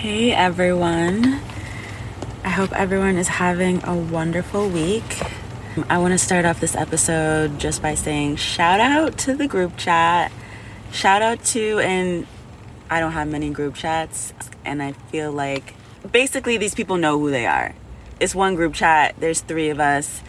Hey everyone. I hope everyone is having a wonderful week. I want to start off this episode just by saying shout out to the group chat. Shout out to, and I don't have many group chats, and I feel like basically these people know who they are. It's one group chat, there's three of us,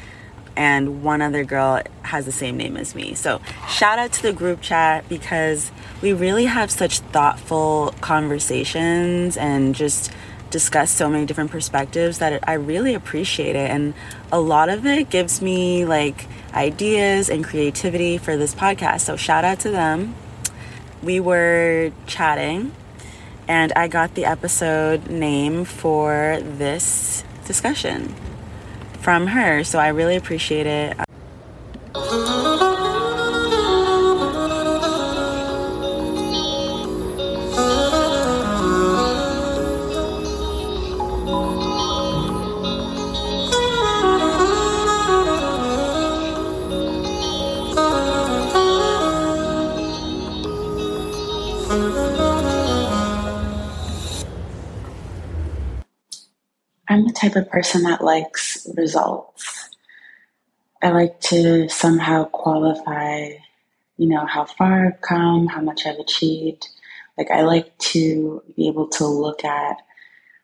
and one other girl has the same name as me. So, shout out to the group chat because we really have such thoughtful conversations and just discuss so many different perspectives that I really appreciate it. And a lot of it gives me like ideas and creativity for this podcast. So, shout out to them. We were chatting, and I got the episode name for this discussion from her. So, I really appreciate it. I'm the type of person that likes results. I like to somehow qualify, you know, how far I've come, how much I've achieved. Like, I like to be able to look at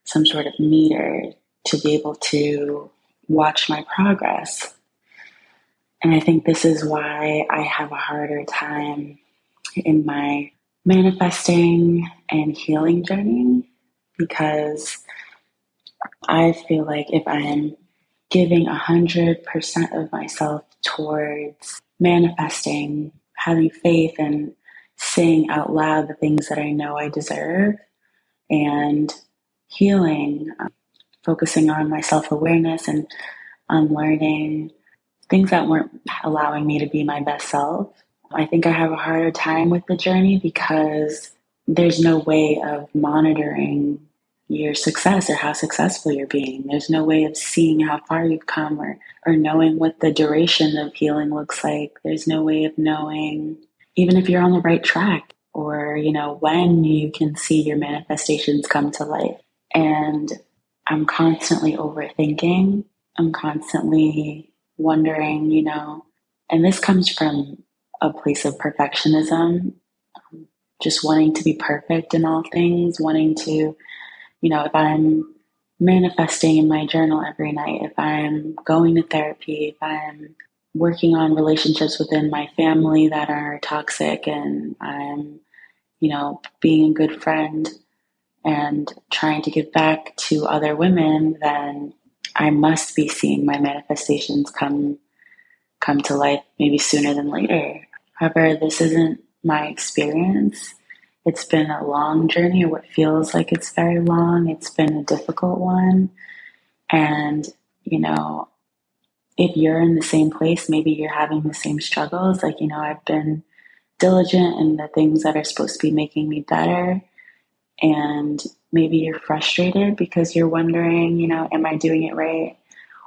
some sort of meter to be able to watch my progress. And I think this is why I have a harder time in my manifesting and healing journey because I feel like if I am giving 100% of myself towards manifesting, having faith, and saying out loud the things that I know I deserve, and healing, um, focusing on my self awareness and unlearning things that weren't allowing me to be my best self. I think I have a harder time with the journey because there's no way of monitoring your success or how successful you're being. There's no way of seeing how far you've come or, or knowing what the duration of healing looks like. There's no way of knowing even if you're on the right track or, you know, when you can see your manifestations come to life. And I'm constantly overthinking. I'm constantly wondering, you know, and this comes from a place of perfectionism, just wanting to be perfect in all things, wanting to you know, if I'm manifesting in my journal every night, if I'm going to therapy, if I'm working on relationships within my family that are toxic and I'm, you know, being a good friend and trying to give back to other women, then I must be seeing my manifestations come come to life maybe sooner than later. However, this isn't my experience. It's been a long journey, or what feels like it's very long. It's been a difficult one. And, you know, if you're in the same place, maybe you're having the same struggles. Like, you know, I've been diligent in the things that are supposed to be making me better. And maybe you're frustrated because you're wondering, you know, am I doing it right?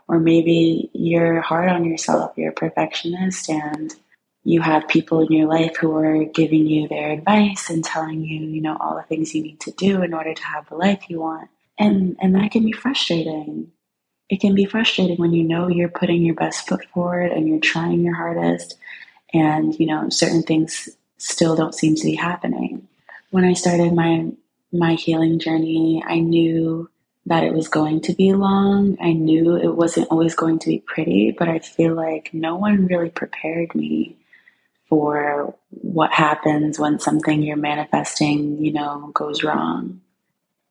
Or maybe you're hard on yourself, you're a perfectionist, and you have people in your life who are giving you their advice and telling you, you know, all the things you need to do in order to have the life you want. And and that can be frustrating. It can be frustrating when you know you're putting your best foot forward and you're trying your hardest and, you know, certain things still don't seem to be happening. When I started my my healing journey, I knew that it was going to be long. I knew it wasn't always going to be pretty, but I feel like no one really prepared me for what happens when something you're manifesting, you know, goes wrong.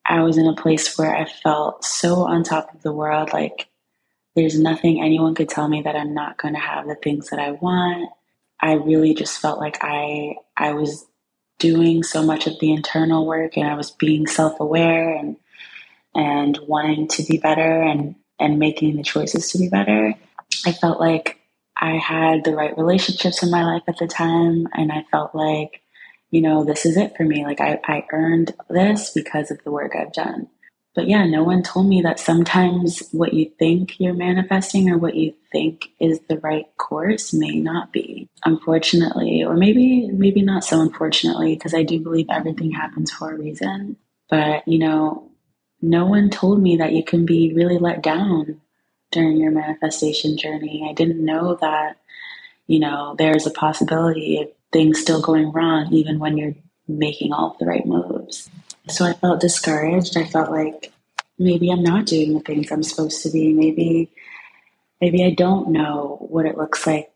I was in a place where I felt so on top of the world, like there's nothing anyone could tell me that I'm not going to have the things that I want. I really just felt like I I was doing so much of the internal work and I was being self-aware and and wanting to be better and and making the choices to be better. I felt like I had the right relationships in my life at the time, and I felt like, you know, this is it for me. Like, I, I earned this because of the work I've done. But yeah, no one told me that sometimes what you think you're manifesting or what you think is the right course may not be. Unfortunately, or maybe maybe not so unfortunately, because I do believe everything happens for a reason. But you know, no one told me that you can be really let down during your manifestation journey. I didn't know that, you know, there's a possibility of things still going wrong even when you're making all the right moves. So I felt discouraged. I felt like maybe I'm not doing the things I'm supposed to be. Maybe maybe I don't know what it looks like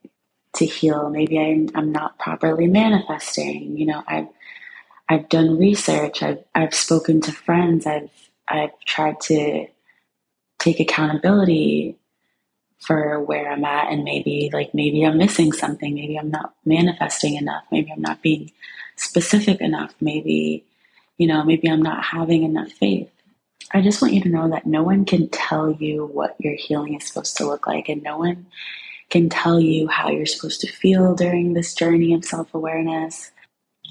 to heal. Maybe I'm, I'm not properly manifesting. You know, I've I've done research. I've I've spoken to friends. I've I've tried to take accountability for where I'm at and maybe like maybe I'm missing something. Maybe I'm not manifesting enough. Maybe I'm not being specific enough. Maybe, you know, maybe I'm not having enough faith. I just want you to know that no one can tell you what your healing is supposed to look like, and no one can tell you how you're supposed to feel during this journey of self awareness.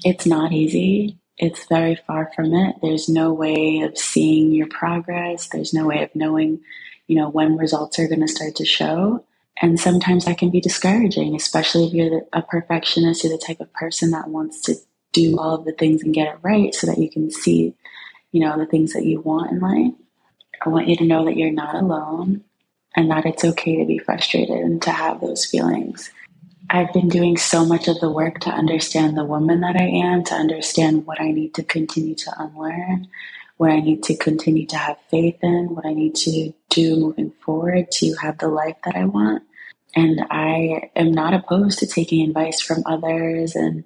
It's not easy. It's very far from it. There's no way of seeing your progress. There's no way of knowing, you know, when results are going to start to show. And sometimes that can be discouraging, especially if you're a perfectionist, you're the type of person that wants to do all of the things and get it right so that you can see, you know, the things that you want in life. I want you to know that you're not alone and that it's okay to be frustrated and to have those feelings. I've been doing so much of the work to understand the woman that I am, to understand what I need to continue to unlearn, what I need to continue to have faith in, what I need to do moving forward to have the life that I want. And I am not opposed to taking advice from others and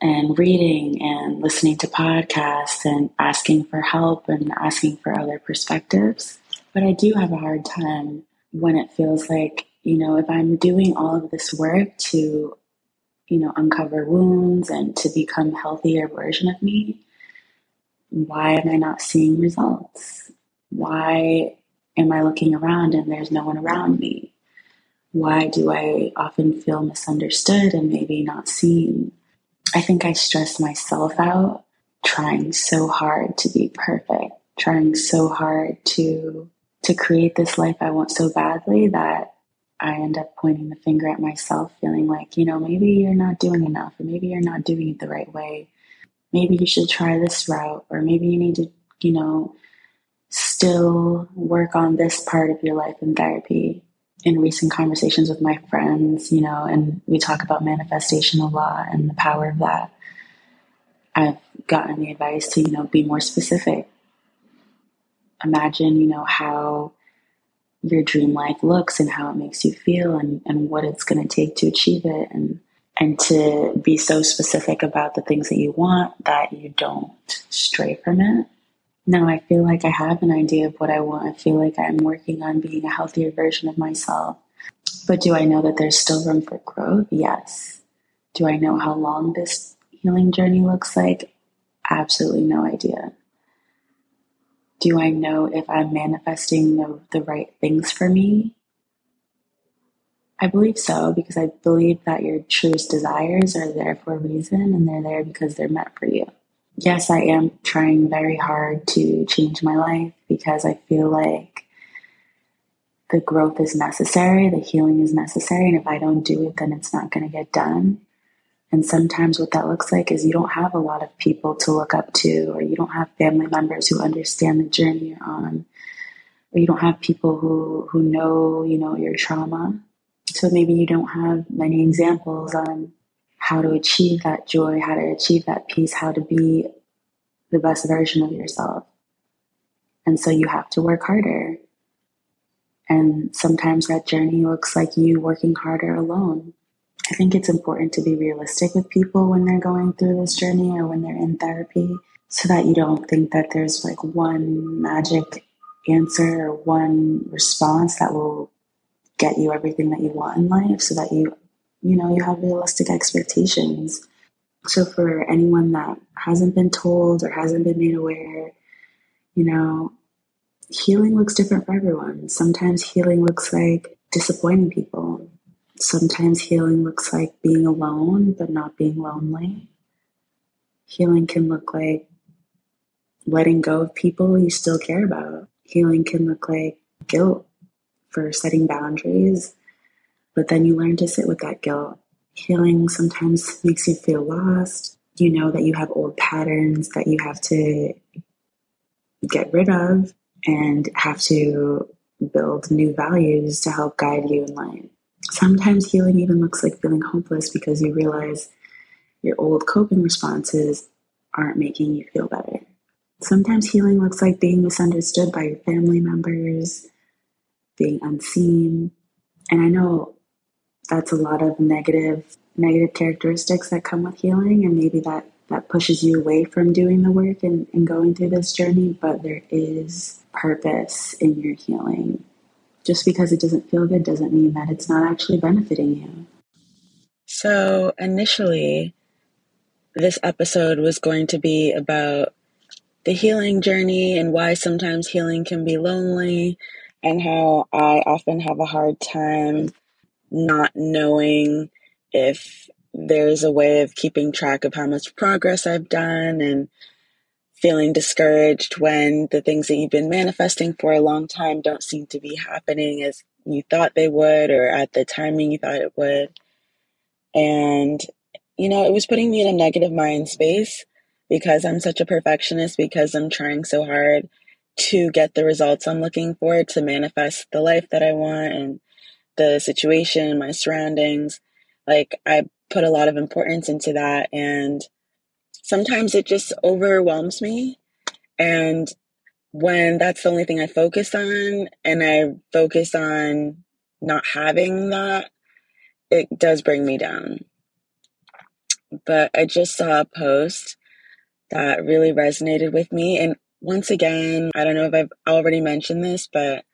and reading and listening to podcasts and asking for help and asking for other perspectives. But I do have a hard time when it feels like, you know, if I'm doing all of this work to, you know, uncover wounds and to become a healthier version of me, why am I not seeing results? Why am I looking around and there's no one around me? Why do I often feel misunderstood and maybe not seen? I think I stress myself out trying so hard to be perfect, trying so hard to to create this life I want so badly that I end up pointing the finger at myself, feeling like, you know, maybe you're not doing enough, or maybe you're not doing it the right way. Maybe you should try this route, or maybe you need to, you know, still work on this part of your life in therapy in recent conversations with my friends, you know, and we talk about manifestation a lot and the power of that. I've gotten the advice to, you know, be more specific. Imagine, you know, how your dream life looks and how it makes you feel and, and what it's going to take to achieve it and and to be so specific about the things that you want that you don't stray from it now I feel like I have an idea of what I want. I feel like I'm working on being a healthier version of myself. But do I know that there's still room for growth? Yes. Do I know how long this healing journey looks like? Absolutely no idea. Do I know if I'm manifesting the, the right things for me? I believe so because I believe that your truest desires are there for a reason and they're there because they're meant for you yes, I am trying very hard to change my life because I feel like the growth is necessary, the healing is necessary, and if I don't do it, then it's not going to get done. And sometimes what that looks like is you don't have a lot of people to look up to, or you don't have family members who understand the journey you're on, or you don't have people who, who know, you know, your trauma. So maybe you don't have many examples on how to achieve that joy, how to achieve that peace, how to be the best version of yourself. And so you have to work harder. And sometimes that journey looks like you working harder alone. I think it's important to be realistic with people when they're going through this journey or when they're in therapy so that you don't think that there's like one magic answer or one response that will get you everything that you want in life so that you you know, you have realistic expectations. So for anyone that hasn't been told or hasn't been made aware, you know, healing looks different for everyone. Sometimes healing looks like disappointing people. Sometimes healing looks like being alone but not being lonely. Healing can look like letting go of people you still care about. Healing can look like guilt for setting boundaries but then you learn to sit with that guilt. Healing sometimes makes you feel lost. You know that you have old patterns that you have to get rid of and have to build new values to help guide you in life. Sometimes healing even looks like feeling hopeless because you realize your old coping responses aren't making you feel better. Sometimes healing looks like being misunderstood by your family members, being unseen. And I know that's a lot of negative negative characteristics that come with healing and maybe that that pushes you away from doing the work and, and going through this journey, but there is purpose in your healing. Just because it doesn't feel good doesn't mean that it's not actually benefiting you. So, initially, this episode was going to be about the healing journey and why sometimes healing can be lonely, and how I often have a hard time not knowing if there's a way of keeping track of how much progress I've done and feeling discouraged when the things that you've been manifesting for a long time don't seem to be happening as you thought they would or at the timing you thought it would. And, you know, it was putting me in a negative mind space because I'm such a perfectionist, because I'm trying so hard to get the results I'm looking for, to manifest the life that I want and the situation, my surroundings. Like, I put a lot of importance into that. And sometimes it just overwhelms me. And when that's the only thing I focus on, and I focus on not having that, it does bring me down. But I just saw a post that really resonated with me. And once again, I don't know if I've already mentioned this, but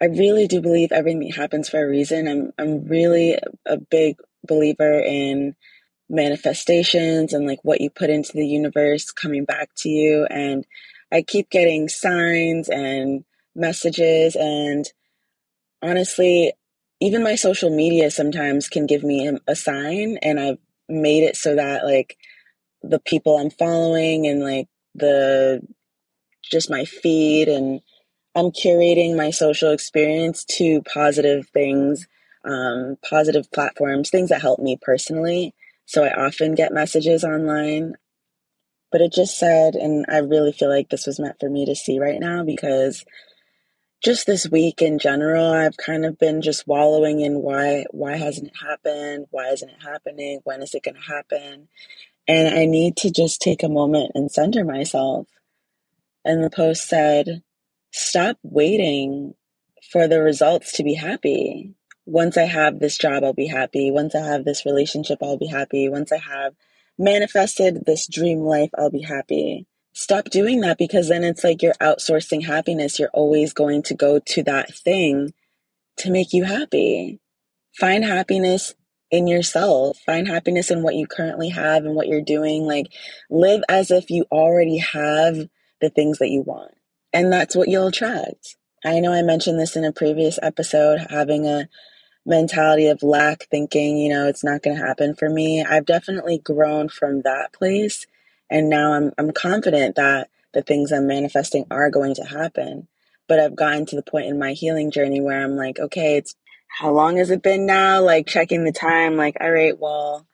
I really do believe everything happens for a reason. I'm I'm really a big believer in manifestations and like what you put into the universe coming back to you and I keep getting signs and messages and honestly even my social media sometimes can give me a sign and I've made it so that like the people I'm following and like the just my feed and I'm curating my social experience to positive things, um, positive platforms, things that help me personally. So I often get messages online. But it just said, and I really feel like this was meant for me to see right now because just this week in general, I've kind of been just wallowing in why why hasn't it happened? Why isn't it happening? When is it going to happen? And I need to just take a moment and center myself. And the post said, Stop waiting for the results to be happy. Once I have this job, I'll be happy. Once I have this relationship, I'll be happy. Once I have manifested this dream life, I'll be happy. Stop doing that because then it's like you're outsourcing happiness. You're always going to go to that thing to make you happy. Find happiness in yourself. Find happiness in what you currently have and what you're doing. Like, live as if you already have the things that you want and that's what you'll attract. I know I mentioned this in a previous episode, having a mentality of lack, thinking, you know, it's not going to happen for me. I've definitely grown from that place. And now I'm, I'm confident that the things I'm manifesting are going to happen. But I've gotten to the point in my healing journey where I'm like, okay, it's how long has it been now? Like checking the time, like, all right, well,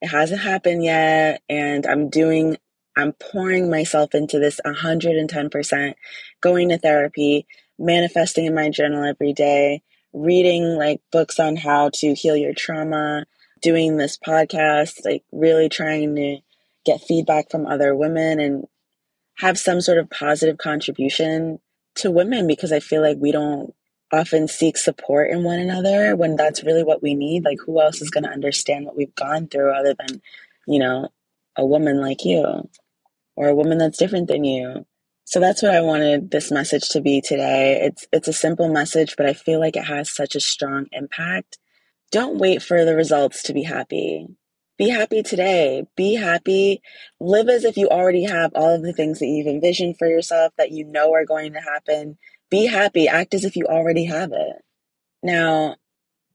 it hasn't happened yet. And I'm doing I'm pouring myself into this 110%, going to therapy, manifesting in my journal every day, reading like books on how to heal your trauma, doing this podcast, like really trying to get feedback from other women and have some sort of positive contribution to women because I feel like we don't often seek support in one another when that's really what we need. Like, who else is going to understand what we've gone through other than, you know, a woman like you? or a woman that's different than you. So that's what I wanted this message to be today. It's it's a simple message, but I feel like it has such a strong impact. Don't wait for the results to be happy. Be happy today. Be happy. Live as if you already have all of the things that you've envisioned for yourself that you know are going to happen. Be happy. Act as if you already have it. Now,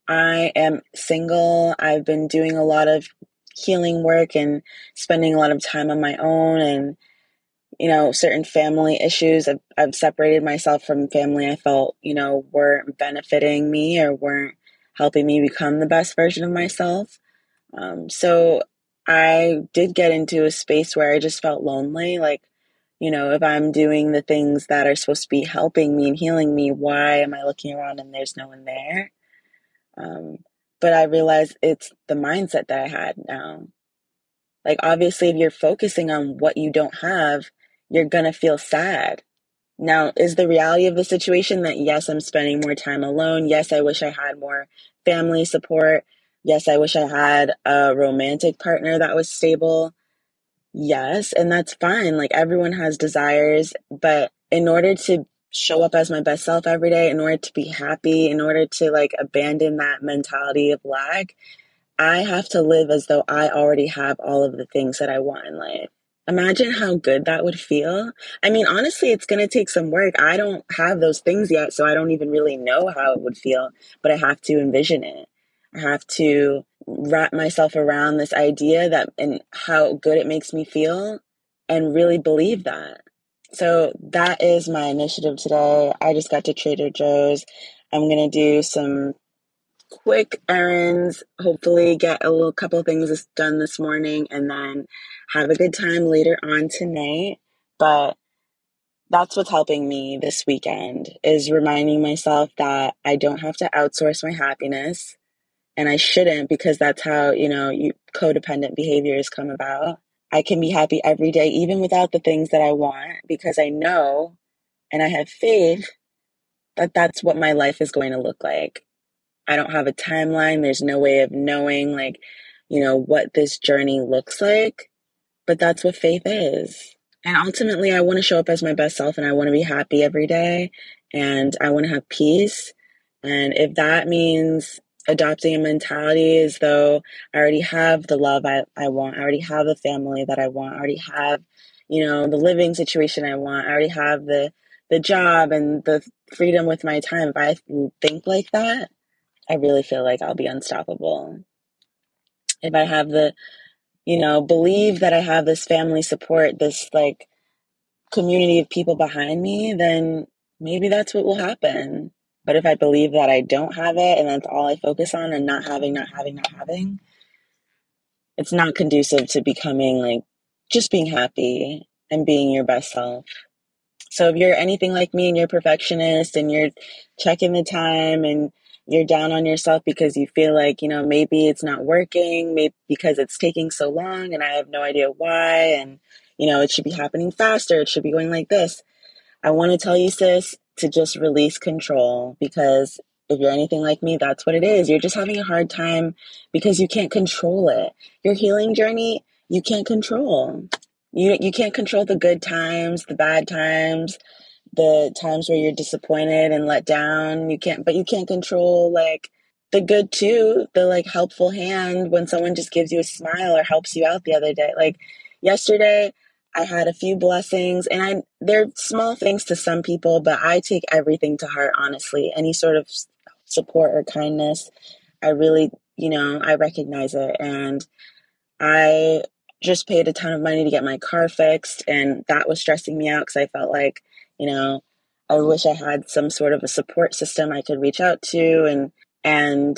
I am single. I've been doing a lot of healing work and spending a lot of time on my own and you know certain family issues I've, I've separated myself from family i felt you know weren't benefiting me or weren't helping me become the best version of myself um, so i did get into a space where i just felt lonely like you know, if I'm doing the things that are supposed to be helping me and healing me, why am I looking around and there's no one there? Um, but I realized it's the mindset that I had now. Like, obviously, if you're focusing on what you don't have, you're gonna feel sad. Now, is the reality of the situation that yes, I'm spending more time alone? Yes, I wish I had more family support. Yes, I wish I had a romantic partner that was stable. Yes, and that's fine. Like everyone has desires, but in order to show up as my best self every day, in order to be happy, in order to like abandon that mentality of lack, I have to live as though I already have all of the things that I want in life. Imagine how good that would feel. I mean, honestly, it's going to take some work. I don't have those things yet, so I don't even really know how it would feel, but I have to envision it. I have to wrap myself around this idea that and how good it makes me feel and really believe that. So that is my initiative today. I just got to Trader Joe's. I'm going to do some quick errands, hopefully get a little couple things done this morning and then have a good time later on tonight. But that's what's helping me this weekend is reminding myself that I don't have to outsource my happiness and I shouldn't because that's how, you know, you, codependent behaviors come about. I can be happy every day, even without the things that I want, because I know and I have faith that that's what my life is going to look like. I don't have a timeline. There's no way of knowing, like, you know, what this journey looks like, but that's what faith is. And ultimately, I want to show up as my best self and I want to be happy every day and I want to have peace. And if that means adopting a mentality as though I already have the love I, I want, I already have the family that I want, I already have, you know, the living situation I want, I already have the the job and the freedom with my time. If I think like that, I really feel like I'll be unstoppable. If I have the, you know, believe that I have this family support, this like community of people behind me, then maybe that's what will happen. But if I believe that I don't have it and that's all I focus on and not having, not having, not having, it's not conducive to becoming like just being happy and being your best self. So if you're anything like me and you're perfectionist and you're checking the time and you're down on yourself because you feel like, you know, maybe it's not working, maybe because it's taking so long and I have no idea why and you know, it should be happening faster, it should be going like this. I want to tell you sis, to just release control because if you're anything like me, that's what it is. You're just having a hard time because you can't control it. Your healing journey, you can't control. You you can't control the good times, the bad times, the times where you're disappointed and let down. You can't but you can't control like the good too, the like helpful hand when someone just gives you a smile or helps you out the other day. Like yesterday, I had a few blessings and I they're small things to some people, but I take everything to heart honestly. Any sort of support or kindness, I really, you know, I recognize it and I just paid a ton of money to get my car fixed and that was stressing me out cuz I felt like, you know, I wish I had some sort of a support system I could reach out to and and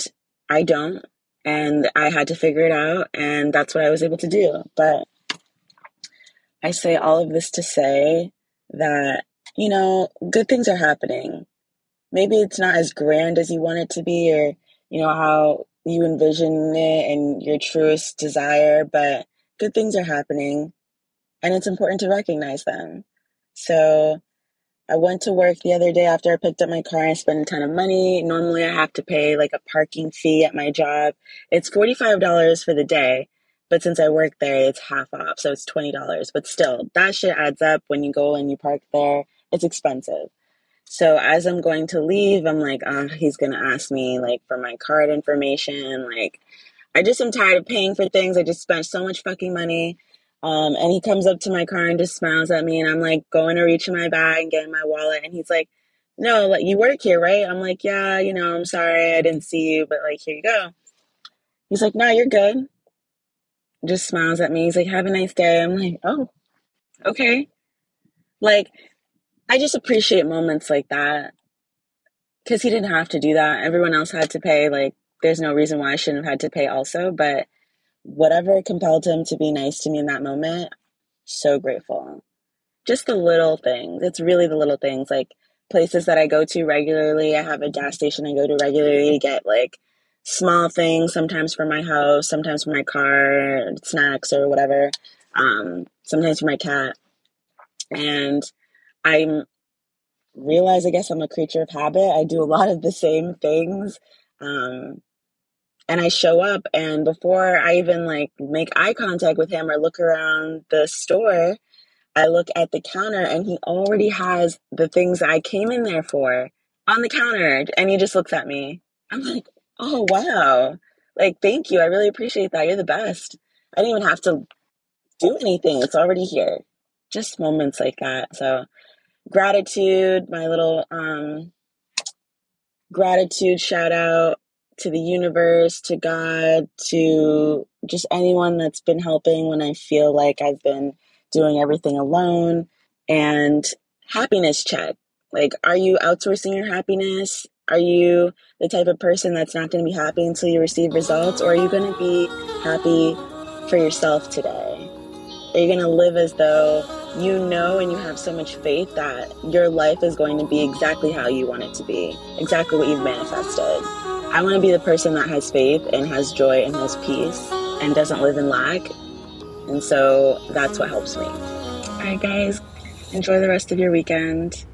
I don't and I had to figure it out and that's what I was able to do. But I say all of this to say that, you know, good things are happening. Maybe it's not as grand as you want it to be or, you know, how you envision it and your truest desire, but good things are happening and it's important to recognize them. So I went to work the other day after I picked up my car I spent a ton of money. Normally I have to pay like a parking fee at my job. It's $45 for the day. But since I work there, it's half off, so it's twenty dollars. But still, that shit adds up when you go and you park there. It's expensive. So as I'm going to leave, I'm like, oh, he's gonna ask me like for my card information. Like, I just am tired of paying for things. I just spent so much fucking money. Um, and he comes up to my car and just smiles at me, and I'm like going to reach in my bag and getting my wallet, and he's like, "No, like you work here, right?" I'm like, "Yeah, you know, I'm sorry, I didn't see you, but like here you go." He's like, "No, you're good." just smiles at me. He's like, have a nice day. I'm like, oh, okay. Like, I just appreciate moments like that because he didn't have to do that. Everyone else had to pay. Like, there's no reason why I shouldn't have had to pay also. But whatever compelled him to be nice to me in that moment, so grateful. just the little things. It's really the little things like places that I go to regularly. I have a gas station I go to regularly to get like small things, sometimes for my house, sometimes for my car, snacks or whatever, um, sometimes for my cat. And I realize, I guess I'm a creature of habit. I do a lot of the same things. Um, and I show up and before I even like make eye contact with him or look around the store, I look at the counter and he already has the things I came in there for on the counter and he just looks at me. I'm like, "Oh, wow. Like, thank you. I really appreciate that. You're the best." I didn't even have to do anything. It's already here. Just moments like that. So, gratitude, my little um gratitude shout out to the universe, to God, to just anyone that's been helping when I feel like I've been doing everything alone. And happiness check. Like, are you outsourcing your happiness? Are you the type of person that's not going to be happy until you receive results? Or are you going to be happy for yourself today? Are you going to live as though you know and you have so much faith that your life is going to be exactly how you want it to be, exactly what you've manifested? I want to be the person that has faith and has joy and has peace and doesn't live in lack. And so that's what helps me. All right, guys, enjoy the rest of your weekend.